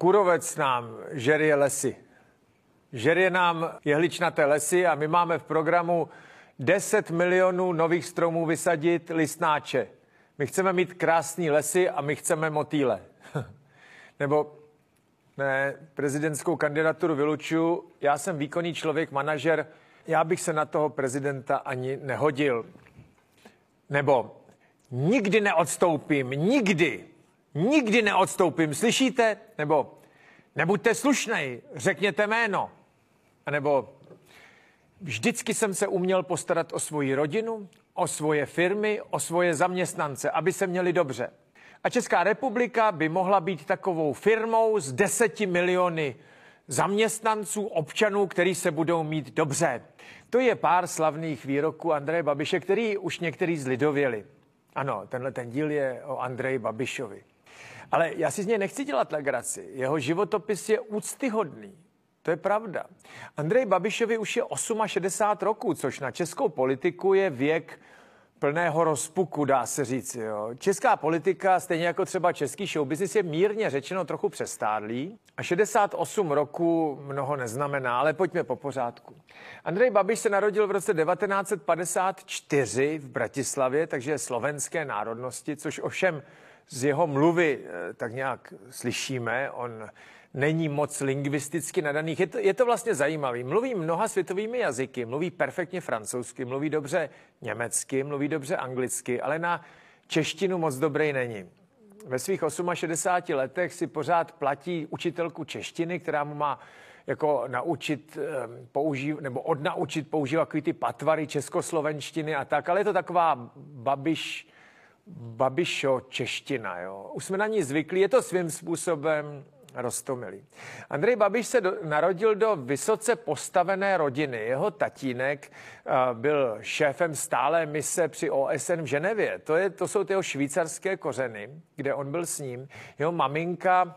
Kurovec nám žerie lesy. Žerie nám jehličnaté lesy a my máme v programu 10 milionů nových stromů vysadit listnáče. My chceme mít krásné lesy a my chceme motýle. Nebo ne, prezidentskou kandidaturu vylučuju. Já jsem výkonný člověk, manažer. Já bych se na toho prezidenta ani nehodil. Nebo nikdy neodstoupím, nikdy, nikdy neodstoupím, slyšíte? Nebo nebuďte slušnej, řekněte jméno. A nebo vždycky jsem se uměl postarat o svoji rodinu, o svoje firmy, o svoje zaměstnance, aby se měli dobře. A Česká republika by mohla být takovou firmou s deseti miliony zaměstnanců, občanů, který se budou mít dobře. To je pár slavných výroků Andreje Babiše, který už některý zlidověli. Ano, tenhle ten díl je o Andreji Babišovi. Ale já si z něj nechci dělat legraci. Jeho životopis je úctyhodný. To je pravda. Andrej Babišovi už je 68 roků, což na českou politiku je věk plného rozpuku, dá se říct. Jo. Česká politika, stejně jako třeba český showbiznis, je mírně řečeno trochu přestádlý. A 68 roku mnoho neznamená, ale pojďme po pořádku. Andrej Babiš se narodil v roce 1954 v Bratislavě, takže je slovenské národnosti, což ovšem z jeho mluvy eh, tak nějak slyšíme. On není moc lingvisticky nadaných. Je to, je to vlastně zajímavý. Mluví mnoha světovými jazyky, mluví perfektně francouzsky, mluví dobře německy, mluví dobře anglicky, ale na češtinu moc dobrý není. Ve svých 68 letech si pořád platí učitelku češtiny, která mu má jako naučit ehm, používat, nebo odnaučit používat ty patvary českoslovenštiny a tak, ale je to taková babiš, babišo čeština, jo. Už jsme na ní zvyklí, je to svým způsobem Rostomilý. Andrej Babiš se do, narodil do vysoce postavené rodiny. Jeho tatínek uh, byl šéfem stále mise při OSN v Ženevě. To, je, to jsou ty jeho švýcarské kořeny, kde on byl s ním. Jeho maminka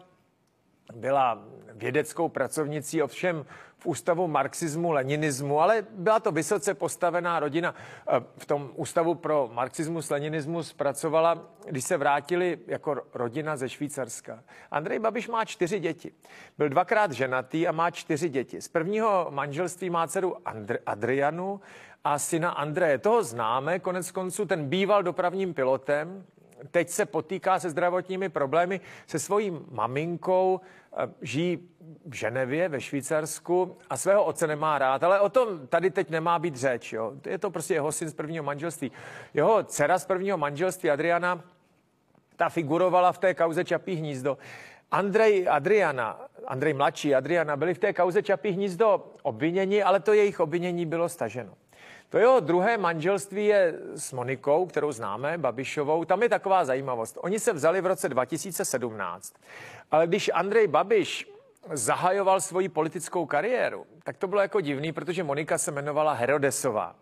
byla vědeckou pracovnicí, ovšem v ústavu marxismu, leninismu, ale byla to vysoce postavená rodina. Eh, v tom ústavu pro marxismus, leninismus pracovala, když se vrátili jako rodina ze Švýcarska. Andrej Babiš má čtyři děti. Byl dvakrát ženatý a má čtyři děti. Z prvního manželství má dceru Andr- Adrianu a syna Andreje. Toho známe, konec konců ten býval dopravním pilotem, teď se potýká se zdravotními problémy se svojí maminkou, eh, žijí v Ženevě ve Švýcarsku a svého otce nemá rád, ale o tom tady teď nemá být řeč. Jo. Je to prostě jeho syn z prvního manželství. Jeho dcera z prvního manželství Adriana, ta figurovala v té kauze Čapí hnízdo. Andrej, Adriana, Andrej mladší, Adriana byli v té kauze Čapí hnízdo obviněni, ale to jejich obvinění bylo staženo. To jeho druhé manželství je s Monikou, kterou známe, Babišovou. Tam je taková zajímavost. Oni se vzali v roce 2017, ale když Andrej Babiš zahajoval svoji politickou kariéru, tak to bylo jako divný, protože Monika se jmenovala Herodesová.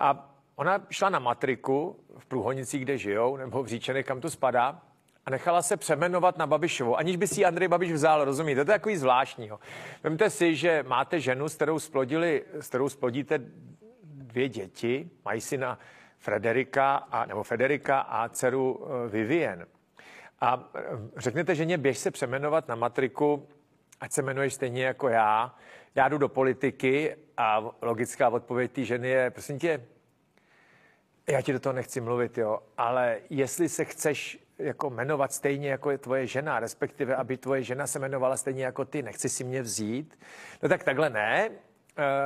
A ona šla na matriku v Průhonicích, kde žijou, nebo v Říčenech, kam to spadá, a nechala se přemenovat na Babišovou, aniž by si Andrej Babiš vzal, rozumíte? To je takový zvláštního. Vemte si, že máte ženu, s kterou, splodili, s kterou splodíte dvě děti, mají syna Frederika, a, nebo Federika a dceru eh, Vivien. A eh, řeknete ženě, běž se přemenovat na matriku, ať se jmenuješ stejně jako já. Já jdu do politiky a logická odpověď té ženy je, prosím tě, já ti do toho nechci mluvit, jo, ale jestli se chceš jako jmenovat stejně jako je tvoje žena, respektive aby tvoje žena se jmenovala stejně jako ty, nechci si mě vzít, no tak takhle ne,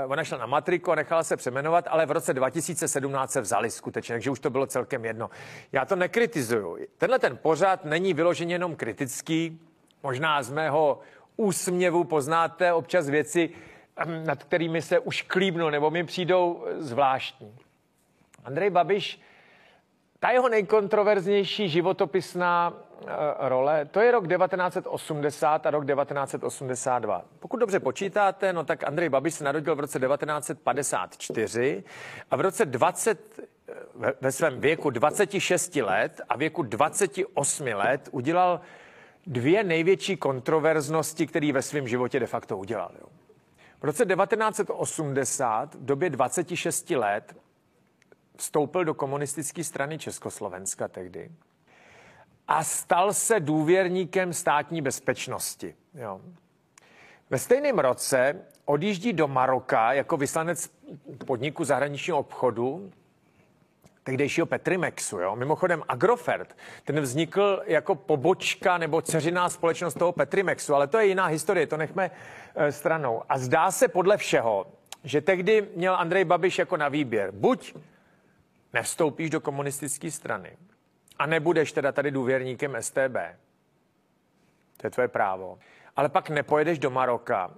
Uh, ona šla na matriku a nechala se přeměnovat, ale v roce 2017 se vzali skutečně, takže už to bylo celkem jedno. Já to nekritizuju. Tenhle ten pořád není vyloženě jenom kritický. Možná z mého úsměvu poznáte občas věci, hm, nad kterými se už klíbnu, nebo mi přijdou zvláštní. Andrej Babiš ta jeho nejkontroverznější životopisná uh, role, to je rok 1980 a rok 1982. Pokud dobře počítáte, no tak Andrej Babiš se narodil v roce 1954 a v roce 20, ve, ve svém věku 26 let a věku 28 let udělal dvě největší kontroverznosti, které ve svém životě de facto udělal. Jo. V roce 1980, v době 26 let, vstoupil do komunistické strany Československa tehdy a stal se důvěrníkem státní bezpečnosti. Jo. Ve stejném roce odjíždí do Maroka jako vyslanec podniku zahraničního obchodu tehdejšího Petrimexu. Jo? Mimochodem Agrofert, ten vznikl jako pobočka nebo ceřiná společnost toho Petrimexu, ale to je jiná historie, to nechme e, stranou. A zdá se podle všeho, že tehdy měl Andrej Babiš jako na výběr. Buď nevstoupíš do komunistické strany a nebudeš teda tady důvěrníkem STB. To je tvoje právo. Ale pak nepojedeš do Maroka,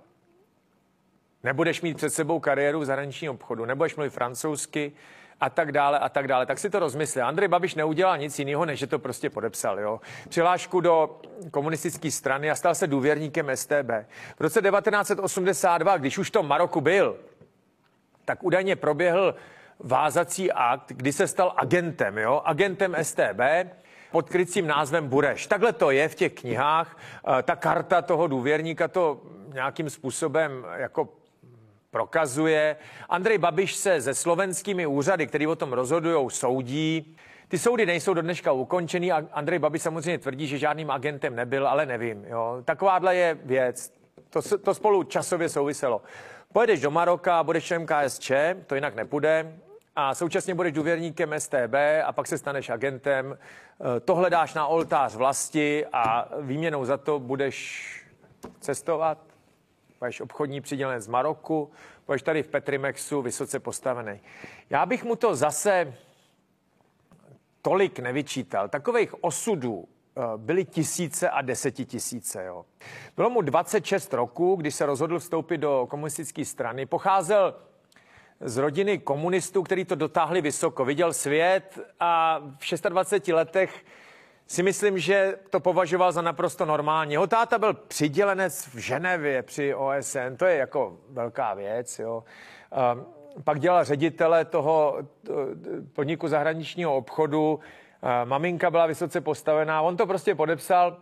nebudeš mít před sebou kariéru v zahraničním obchodu, nebudeš mluvit francouzsky, a tak dále a tak dále. Tak si to rozmysli. Andrej Babiš neudělal nic jiného, než že to prostě podepsal. Jo? Přihlášku do komunistické strany a stal se důvěrníkem STB. V roce 1982, když už to Maroku byl, tak údajně proběhl vázací akt, kdy se stal agentem, jo? agentem STB, pod krycím názvem Bureš. Takhle to je v těch knihách. Eh, ta karta toho důvěrníka to nějakým způsobem jako prokazuje. Andrej Babiš se se slovenskými úřady, který o tom rozhodují, soudí. Ty soudy nejsou do dneška ukončený a Andrej Babiš samozřejmě tvrdí, že žádným agentem nebyl, ale nevím. Jo. Takováhle je věc. To, to spolu časově souviselo. Pojedeš do Maroka, budeš členem KSČ, to jinak nepůjde, a současně budeš důvěrníkem STB a pak se staneš agentem. Eh, to hledáš na oltář vlasti a výměnou za to budeš cestovat, budeš obchodní přidělen z Maroku, budeš tady v Petrimexu vysoce postavený. Já bych mu to zase tolik nevyčítal. Takových osudů eh, byly tisíce a desetitisíce. Jo. Bylo mu 26 roku, když se rozhodl vstoupit do komunistické strany. Pocházel z rodiny komunistů, který to dotáhli vysoko. Viděl svět a v 26 letech si myslím, že to považoval za naprosto normální. Jeho táta byl přidělenec v Ženevě při OSN, to je jako velká věc. Jo. Pak dělal ředitele toho podniku zahraničního obchodu, maminka byla vysoce postavená, on to prostě podepsal,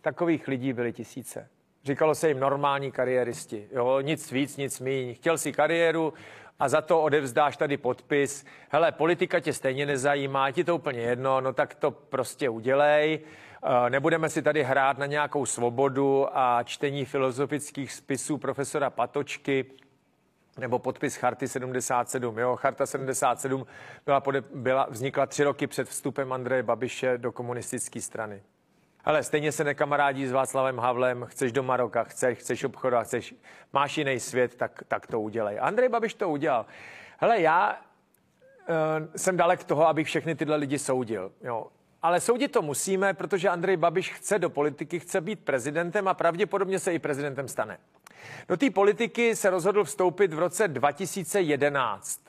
takových lidí byly tisíce. Říkalo se jim normální kariéristi, jo, nic víc, nic míň. Chtěl si kariéru, a za to odevzdáš tady podpis. Hele, politika tě stejně nezajímá, ti to úplně jedno, no tak to prostě udělej. Eh, nebudeme si tady hrát na nějakou svobodu a čtení filozofických spisů profesora Patočky, nebo podpis Charty 77. Jo, Charta 77 byla, pode, byla, vznikla tři roky před vstupem Andreje Babiše do komunistické strany. Ale stejně se nekamarádí s Václavem Havlem, chceš do Maroka, chceš, chceš obchodovat, chceš, máš jiný svět, tak, tak to udělej. Andrej Babiš to udělal. Hele, já uh, jsem dalek toho, abych všechny tyhle lidi soudil. Jo. Ale soudit to musíme, protože Andrej Babiš chce do politiky, chce být prezidentem a pravděpodobně se i prezidentem stane. Do té politiky se rozhodl vstoupit v roce 2011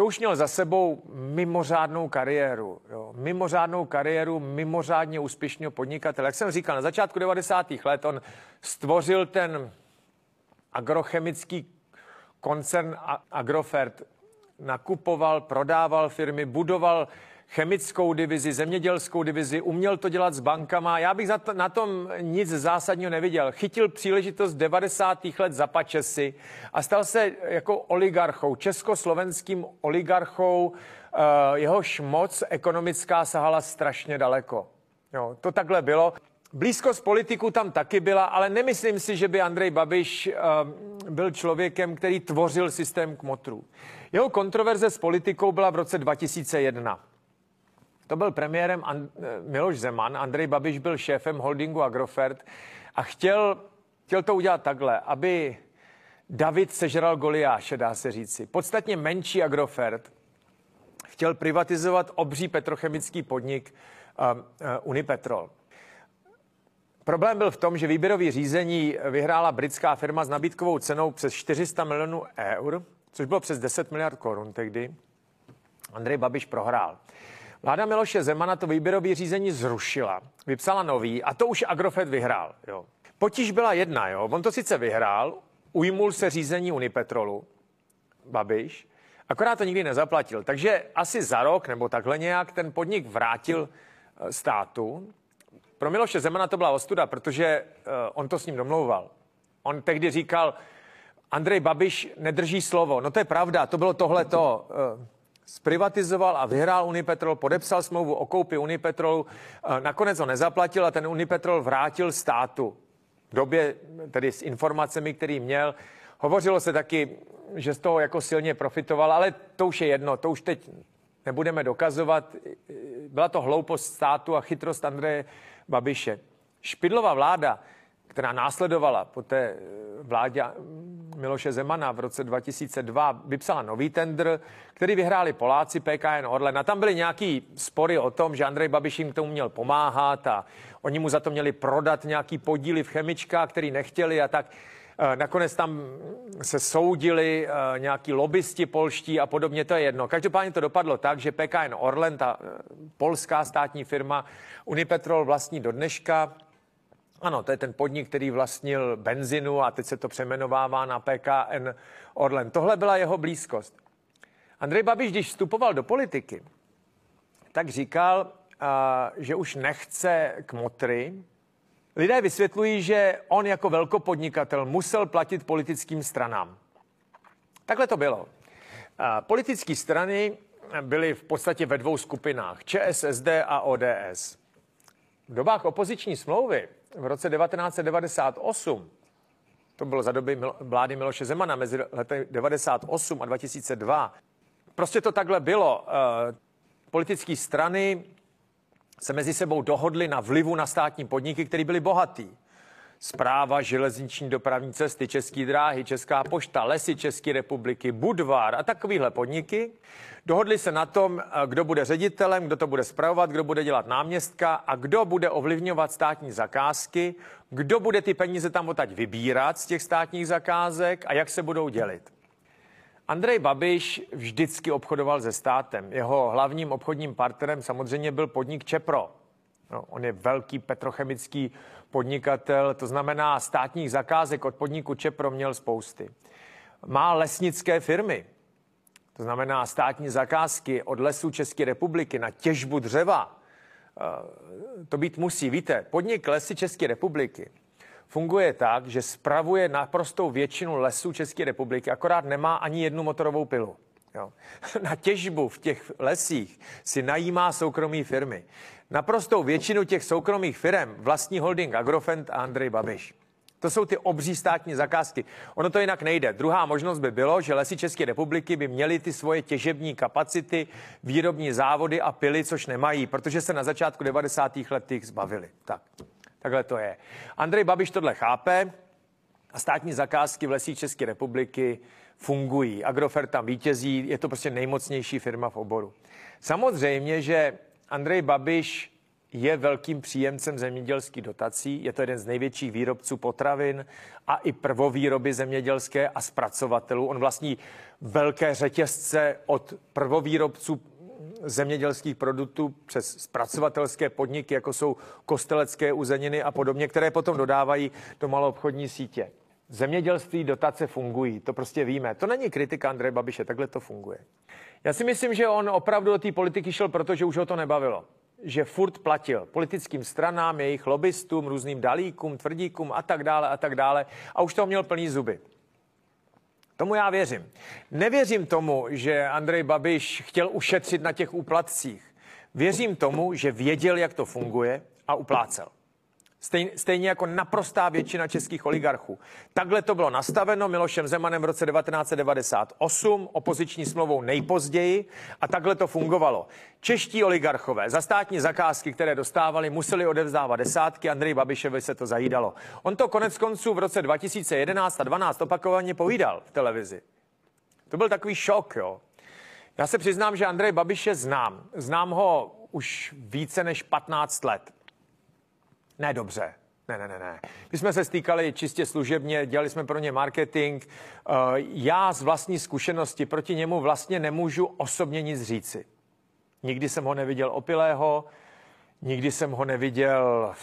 to už měl za sebou mimořádnou kariéru. Jo. Mimořádnou kariéru mimořádně úspěšného podnikatele. Jak jsem říkal, na začátku 90. let on stvořil ten agrochemický koncern Agrofert. Nakupoval, prodával firmy, budoval chemickou divizi, zemědělskou divizi, uměl to dělat s bankama. Já bych na tom nic zásadního neviděl. Chytil příležitost 90. let za pačesy a stal se jako oligarchou, československým oligarchou. Eh, jehož moc ekonomická sahala strašně daleko. Jo, to takhle bylo. Blízkost politiku tam taky byla, ale nemyslím si, že by Andrej Babiš uh, byl člověkem, který tvořil systém kmotrů. Jeho kontroverze s politikou byla v roce 2001. To byl premiérem And- Miloš Zeman, Andrej Babiš byl šéfem holdingu Agrofert a chtěl, chtěl to udělat takhle, aby David sežral Goliáše, dá se říci. Podstatně menší Agrofert chtěl privatizovat obří petrochemický podnik uh, uh, Unipetrol. Problém byl v tom, že výběrový řízení vyhrála britská firma s nabídkovou cenou přes 400 milionů eur, což bylo přes 10 miliard korun tehdy. Andrej Babiš prohrál. Vláda Miloše Zemana to výběrové řízení zrušila, vypsala nový a to už Agrofet vyhrál. Jo. Potíž byla jedna, jo. on to sice vyhrál, ujmul se řízení Unipetrolu, Babiš, akorát to nikdy nezaplatil. Takže asi za rok nebo takhle nějak ten podnik vrátil eh, státu. Pro Miloše Zemana to byla ostuda, protože uh, on to s ním domlouval. On tehdy říkal, Andrej Babiš nedrží slovo. No to je pravda, to bylo tohleto. Uh, zprivatizoval a vyhrál Unipetrol, podepsal smlouvu o koupi Unipetrolu, eh, nakonec ho nezaplatil a ten Unipetrol vrátil státu. V době, tedy s informacemi, který měl, hovořilo se taky, že z toho jako silně profitoval, ale to už je jedno, to už teď nebudeme dokazovat. Byla to hloupost státu a chytrost Andreje Babiše. Špidlova vláda, která následovala po té vládě Miloše Zemana v roce 2002 vypsala nový tender, který vyhráli Poláci PKN Orlen. A tam byly nějaký spory o tom, že Andrej Babiš jim k tomu měl pomáhat a oni mu za to měli prodat nějaký podíly v chemičkách, který nechtěli a tak. E, nakonec tam se soudili nějaký lobbysti polští a podobně, to je jedno. Každopádně to dopadlo tak, že PKN Orlen, ta polská státní firma Unipetrol vlastní do dneška, ano, to je ten podnik, který vlastnil benzinu a teď se to přeměnovává na PKN Orlen. Tohle byla jeho blízkost. Andrej Babiš, když vstupoval do politiky, tak říkal, že už nechce kmotry. Lidé vysvětlují, že on jako velkopodnikatel musel platit politickým stranám. Takhle to bylo. Politické strany byly v podstatě ve dvou skupinách, ČSSD a ODS. V dobách opoziční smlouvy v roce 1998, to bylo za doby vlády Miloše Zemana mezi lety 98 a 2002, prostě to takhle bylo. Eh, politické strany se mezi sebou dohodly na vlivu na státní podniky, které byly bohatý. Zpráva železniční dopravní cesty, České dráhy, Česká pošta, Lesy České republiky, Budvar a takovéhle podniky. Dohodli se na tom, eh, kdo bude ředitelem, kdo to bude zpravovat, kdo bude dělat náměstka a kdo bude ovlivňovat státní zakázky, kdo bude ty peníze tam odtaď vybírat z těch státních zakázek a jak se budou dělit. Andrej Babiš vždycky obchodoval se státem. Jeho hlavním obchodním partnerem samozřejmě byl podnik Čepro. No, on je velký petrochemický podnikatel, to znamená státních zakázek od podniku Čepro měl spousty. Má lesnické firmy, to znamená státní zakázky od lesů České republiky na těžbu dřeva. Eh, to být musí. Víte, podnik Lesy České republiky funguje tak, že spravuje naprostou většinu lesů České republiky, akorát nemá ani jednu motorovou pilu. Jo. Na těžbu v těch lesích si najímá soukromí firmy. Naprostou většinu těch soukromých firm vlastní holding Agrofent a Andrej Babiš. To jsou ty obří státní zakázky. Ono to jinak nejde. Druhá možnost by bylo, že lesy České republiky by měly ty svoje těžební kapacity, výrobní závody a pily, což nemají, protože se na začátku 90. let těch zbavili. Tak, takhle to je. Andrej Babiš tohle chápe a státní zakázky v lesích České republiky fungují. Agrofert tam vítězí, je to prostě nejmocnější firma v oboru. Samozřejmě, že Andrej Babiš je velkým příjemcem zemědělských dotací, je to jeden z největších výrobců potravin a i prvovýroby zemědělské a zpracovatelů. On vlastní velké řetězce od prvovýrobců zemědělských produktů přes zpracovatelské podniky, jako jsou kostelecké uzeniny a podobně, které potom dodávají do maloobchodní sítě. Zemědělství dotace fungují, to prostě víme. To není kritika Andreje Babiše, takhle to funguje. Já si myslím, že on opravdu do té politiky šel, protože už ho to nebavilo že furt platil politickým stranám, jejich lobbystům, různým dalíkům, tvrdíkům a tak dále a tak dále a už toho měl plný zuby. Tomu já věřím. Nevěřím tomu, že Andrej Babiš chtěl ušetřit na těch úplatcích. Věřím tomu, že věděl, jak to funguje a uplácel. Stejně, stejně jako naprostá většina českých oligarchů. Takhle to bylo nastaveno Milošem Zemanem v roce 1998, opoziční smlouvou nejpozději a takhle to fungovalo. Čeští oligarchové za státní zakázky, které dostávali, museli odevzdávat desátky, Andrej Babiševi se to zajídalo. On to konec konců v roce 2011 a 12 opakovaně povídal v televizi. To byl takový šok, jo. Já se přiznám, že Andrej Babiše znám. Znám ho už více než 15 let. Ne dobře. Ne, ne, ne, ne. My jsme se stýkali čistě služebně, dělali jsme pro ně marketing. Eh, já z vlastní zkušenosti proti němu vlastně nemůžu osobně nic říci. Nikdy jsem ho neviděl opilého, nikdy jsem ho neviděl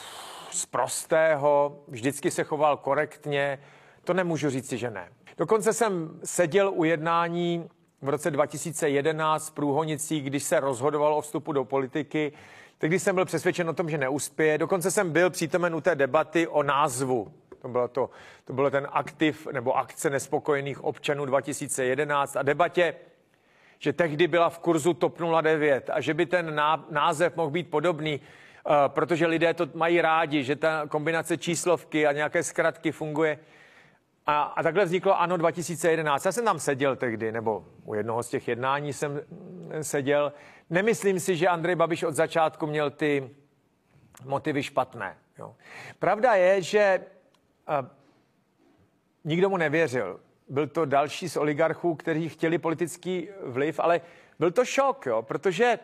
z prostého, vždycky se choval korektně. To nemůžu říci, že ne. Dokonce jsem seděl u jednání v roce 2011 v Průhonicí, když se rozhodovalo o vstupu do politiky Tehdy jsem byl přesvědčen o tom, že neuspěje. Dokonce jsem byl přítomen u té debaty o názvu. To bylo, to, to bylo ten aktiv nebo akce nespokojených občanů 2011 a debatě, že tehdy byla v kurzu TOP 09 a že by ten název mohl být podobný, uh, protože lidé to mají rádi, že ta kombinace číslovky a nějaké zkratky funguje. A, a takhle vzniklo ANO 2011. Já jsem tam seděl tehdy, nebo u jednoho z těch jednání jsem mm, seděl. Nemyslím si, že Andrej Babiš od začátku měl ty motivy špatné. Jo. Pravda je, že uh, nikdo mu nevěřil. Byl to další z oligarchů, kteří chtěli politický vliv, ale byl to šok, jo, protože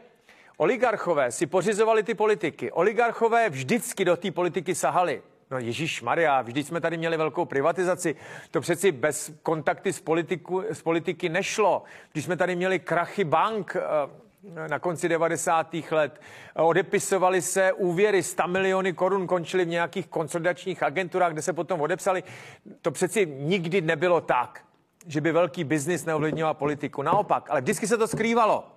oligarchové si pořizovali ty politiky. Oligarchové vždycky do té politiky sahali. No Ježíš Maria, vždyť jsme tady měli velkou privatizaci. To přeci bez kontakty s, politiku, s politiky nešlo. Když jsme tady měli krachy bank, eh, na konci 90. let. Odepisovali se úvěry 100 miliony korun, končily v nějakých konsolidačních agenturách, kde se potom odepsali. To přeci nikdy nebylo tak, že by velký biznis neovlivňoval politiku. Naopak, ale vždycky se to skrývalo.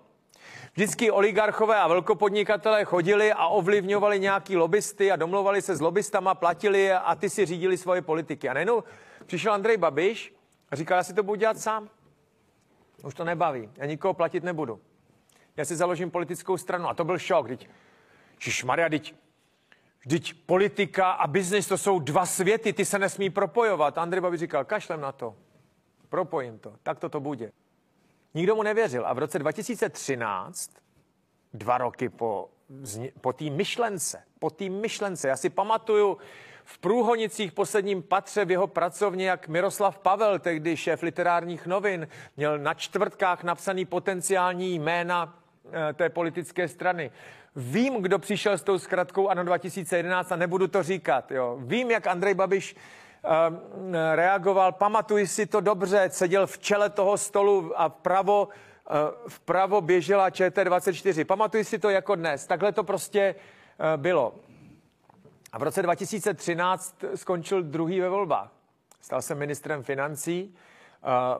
Vždycky oligarchové a velkopodnikatelé chodili a ovlivňovali nějaký lobbysty a domluvali se s lobbystama, platili je a ty si řídili svoje politiky. A najednou přišel Andrej Babiš a říkal, já si to budu dělat sám. Už to nebaví, já nikoho platit nebudu. Já si založím politickou stranu. A to byl šok. Teď, Maria, teď, teď politika a biznis to jsou dva světy, ty se nesmí propojovat. Andrej Babiš říkal, kašlem na to. Propojím to. Tak to to bude. Nikdo mu nevěřil. A v roce 2013, dva roky po, po té myšlence, po té myšlence, já si pamatuju v Průhonicích posledním patře v jeho pracovně, jak Miroslav Pavel, tehdy šéf literárních novin, měl na čtvrtkách napsaný potenciální jména té politické strany. Vím, kdo přišel s tou zkratkou ANO 2011 a nebudu to říkat. Jo. Vím, jak Andrej Babiš Ehm, reagoval, pamatuji si to dobře, seděl v čele toho stolu a vpravo, eh, vpravo běžela ČT24. Pamatuji si to jako dnes. Takhle to prostě eh, bylo. A v roce 2013 skončil druhý ve volbách. Stal se ministrem financí eh,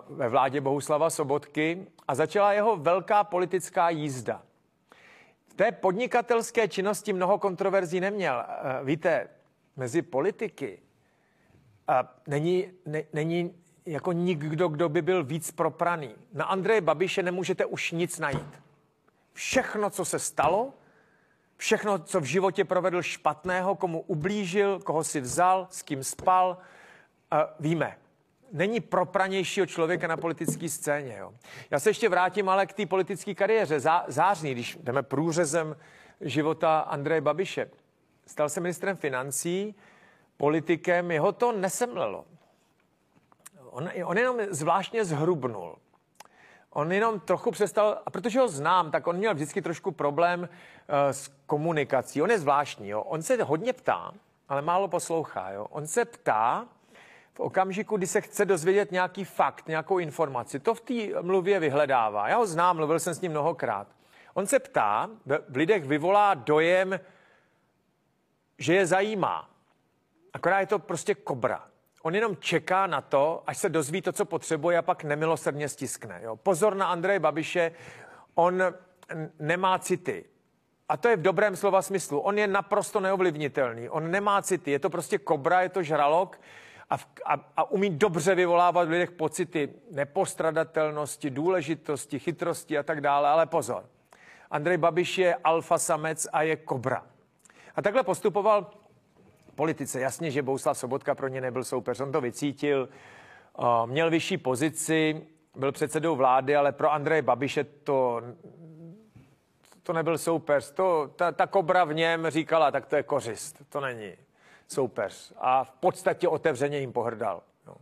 ve vládě Bohuslava Sobotky a začala jeho velká politická jízda. V té podnikatelské činnosti mnoho kontroverzí neměl. Víte, mezi politiky není, ne, není jako nikdo, kdo by byl víc propraný. Na Andreje Babiše nemůžete už nic najít. Všechno, co se stalo, všechno, co v životě provedl špatného, komu ublížil, koho si vzal, s kým spal, víme. Není propranějšího člověka na politické scéně. Jo. Já se ještě vrátím ale k té politické kariéře. Zá, zářný, když jdeme průřezem života Andreje Babiše. Stal se ministrem financí, politikem, jeho to nesemlelo. On, on jenom zvláštně zhrubnul. On jenom trochu přestal, a protože ho znám, tak on měl vždycky trošku problém uh, s komunikací. On je zvláštní, jo. On se hodně ptá, ale málo poslouchá, jo. On se ptá v okamžiku, kdy se chce dozvědět nějaký fakt, nějakou informaci. To v té mluvě vyhledává. Já ho znám, mluvil jsem s ním mnohokrát. On se ptá, v lidech vyvolá dojem, že je zajímá. Akorát je to prostě kobra. On jenom čeká na to, až se dozví to, co potřebuje a pak nemilosrdně stiskne. Jo. Pozor na Andreje Babiše, on nemá city. A to je v dobrém slova smyslu. On je naprosto neovlivnitelný. On nemá city. Je to prostě kobra, je to žralok a, v, a, a umí dobře vyvolávat v lidech pocity nepostradatelnosti, důležitosti, chytrosti a tak dále. Ale pozor. Andrej Babiš je alfa samec a je kobra. A takhle postupoval politice. Jasně, že Bouslav Sobotka pro ně nebyl soupeř, on to vycítil, měl vyšší pozici, byl předsedou vlády, ale pro Andreje Babiše to, to nebyl soupeř. To, ta, ta kobra v něm říkala, tak to je kořist, to není soupeř. A v podstatě otevřeně jim pohrdal. No.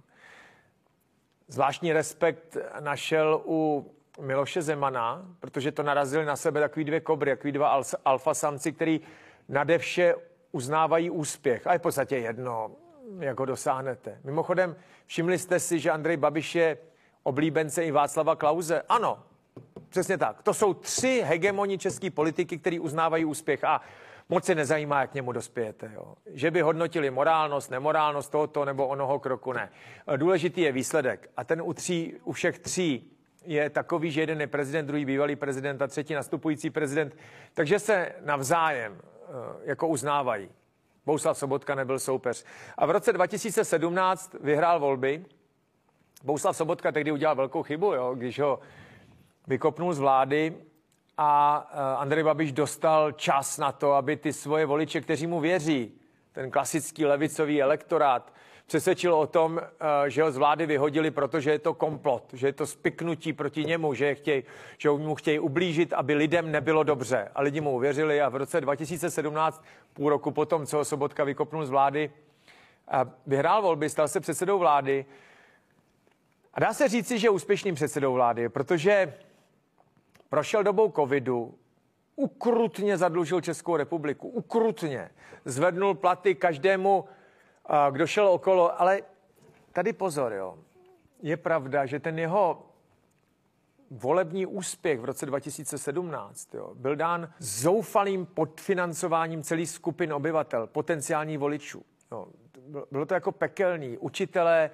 Zvláštní respekt našel u Miloše Zemana, protože to narazili na sebe takový dvě kobry, takový dva alfa samci, který nade vše uznávají úspěch. A je v podstatě jedno, jak ho dosáhnete. Mimochodem, všimli jste si, že Andrej Babiš je oblíbence i Václava Klauze? Ano, přesně tak. To jsou tři hegemoni české politiky, který uznávají úspěch a moc se nezajímá, jak k němu dospějete. Jo. Že by hodnotili morálnost, nemorálnost tohoto nebo onoho kroku, ne. Důležitý je výsledek. A ten u, tří, u všech tří je takový, že jeden je prezident, druhý bývalý prezident a třetí nastupující prezident. Takže se navzájem Eh, jako uznávají. Bouslav Sobotka nebyl soupeř. A v roce 2017 vyhrál volby. Bouslav Sobotka tehdy udělal velkou chybu, jo, když ho vykopnul z vlády a Andrej Babiš dostal čas na to, aby ty svoje voliče, kteří mu věří, ten klasický levicový elektorát, přesvědčil o tom, eh, že ho z vlády vyhodili, protože je to komplot, že je to spiknutí proti němu, že, chtěj, že mu chtějí ublížit, aby lidem nebylo dobře. A lidi mu uvěřili a v roce 2017, půl roku potom, co ho Sobotka vykopnul z vlády, vyhrál volby, stal se předsedou vlády. A dá se říci, že úspěšným předsedou vlády, protože prošel dobou covidu, ukrutně zadlužil Českou republiku, ukrutně. Zvednul platy každému kdo šel okolo, ale tady pozor, jo. Je pravda, že ten jeho volební úspěch v roce 2017 jo, byl dán zoufalým podfinancováním celých skupin obyvatel, potenciálních voličů. Jo. Bylo to jako pekelný. Učitelé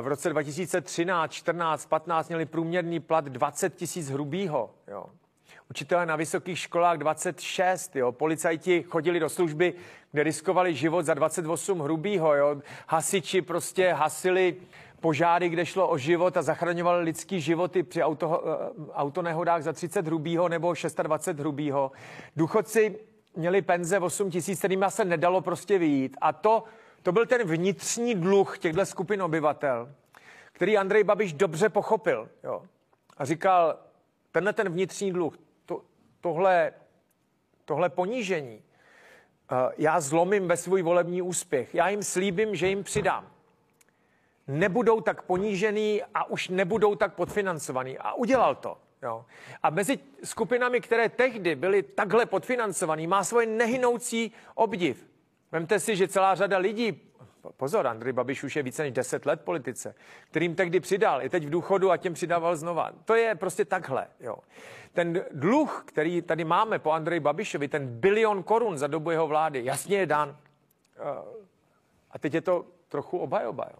v roce 2013, 14, 15 měli průměrný plat 20 tisíc hrubýho. Jo učitelé na vysokých školách 26, jo. Policajti chodili do služby, kde riskovali život za 28 hrubýho, jo. Hasiči prostě hasili požáry, kde šlo o život a zachraňovali lidský životy při auto, eh, autonehodách za 30 hrubýho nebo 26 hrubýho. Důchodci měli penze 8 tisíc, kterým se nedalo prostě vyjít. A to, to byl ten vnitřní dluh těchto skupin obyvatel, který Andrej Babiš dobře pochopil. Jo. A říkal, tenhle ten vnitřní dluh, tohle, tohle ponížení eh, já zlomím ve svůj volební úspěch. Já jim slíbím, že jim přidám. Nebudou tak ponížený a už nebudou tak podfinancovaný. A udělal to. Jo. A mezi skupinami, které tehdy byly takhle podfinancovaný, má svoje nehynoucí obdiv. Vemte si, že celá řada lidí pozor, Andrej Babiš už je více než 10 let politice, kterým tehdy přidal, je teď v důchodu a těm přidával znova. To je prostě takhle. Jo. Ten dluh, který tady máme po Andreji Babišovi, ten bilion korun za dobu jeho vlády, jasně je dán. Eh, a teď je to trochu obajoba. Jo.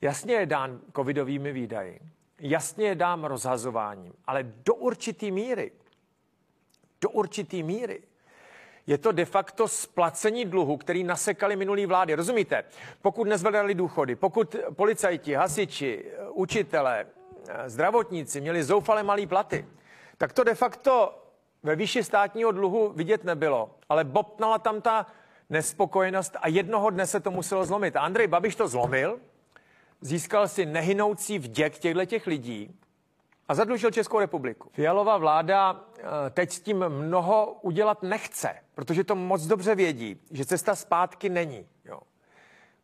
Jasně je dán covidovými výdaji, jasně je dám rozhazováním, ale do určitý míry, do určitý míry je to de facto splacení dluhu, který nasekali minulý vlády. Rozumíte? Pokud nezvedali důchody, pokud policajti, hasiči, učitelé, zdravotníci měli zoufale malý platy, tak to de facto ve výši státního dluhu vidět nebylo. Ale bobtnala tam ta nespokojenost a jednoho dne se to muselo zlomit. A Andrej Babiš to zlomil, získal si nehynoucí vděk těchto těch lidí a zadlužil Českou republiku. Fialová vláda eh, teď s tím mnoho udělat nechce, protože to moc dobře vědí, že cesta zpátky není. Jo.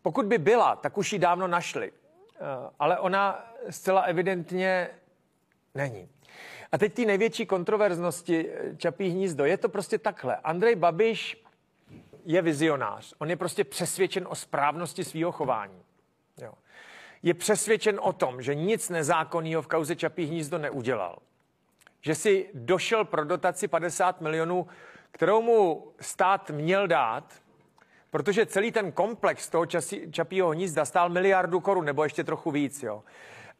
Pokud by byla, tak už ji dávno našli. Eh, ale ona zcela evidentně není. A teď ty největší kontroverznosti eh, Čapí hnízdo. Je to prostě takhle. Andrej Babiš je vizionář. On je prostě přesvědčen o správnosti svého chování. Jo je přesvědčen o tom, že nic nezákonného v kauze Čapí hnízdo neudělal. Že si došel pro dotaci 50 milionů, kterou mu stát měl dát, protože celý ten komplex toho Čapího hnízda stál miliardu korun, nebo ještě trochu víc. Jo.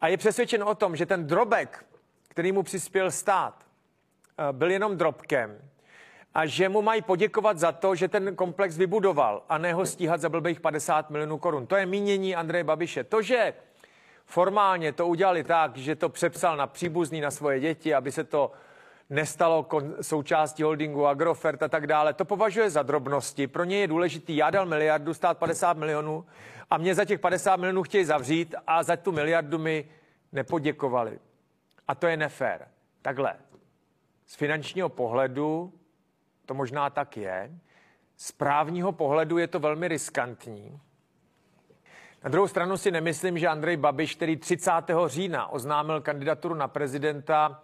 A je přesvědčen o tom, že ten drobek, který mu přispěl stát, eh, byl jenom drobkem a že mu mají poděkovat za to, že ten komplex vybudoval a ne ho stíhat za blbých 50 milionů korun. To je mínění Andreje Babiše. To, že formálně to udělali tak, že to přepsal na příbuzný, na svoje děti, aby se to nestalo součástí holdingu Agrofert a tak dále. To považuje za drobnosti. Pro ně je důležitý, já dal miliardu, stát 50 milionů a mě za těch 50 milionů chtějí zavřít a za tu miliardu mi nepoděkovali. A to je nefér. Takhle. Z finančního pohledu to možná tak je. Z právního pohledu je to velmi riskantní. Na druhou stranu si nemyslím, že Andrej Babiš, který 30. října oznámil kandidaturu na prezidenta,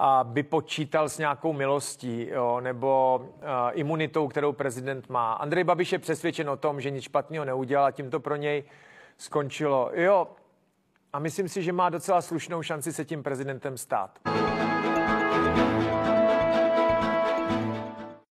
a by počítal s nějakou milostí jo, nebo uh, imunitou, kterou prezident má. Andrej Babiš je přesvědčen o tom, že nic špatného neudělal a tím to pro něj skončilo. Jo, a myslím si, že má docela slušnou šanci se tím prezidentem stát.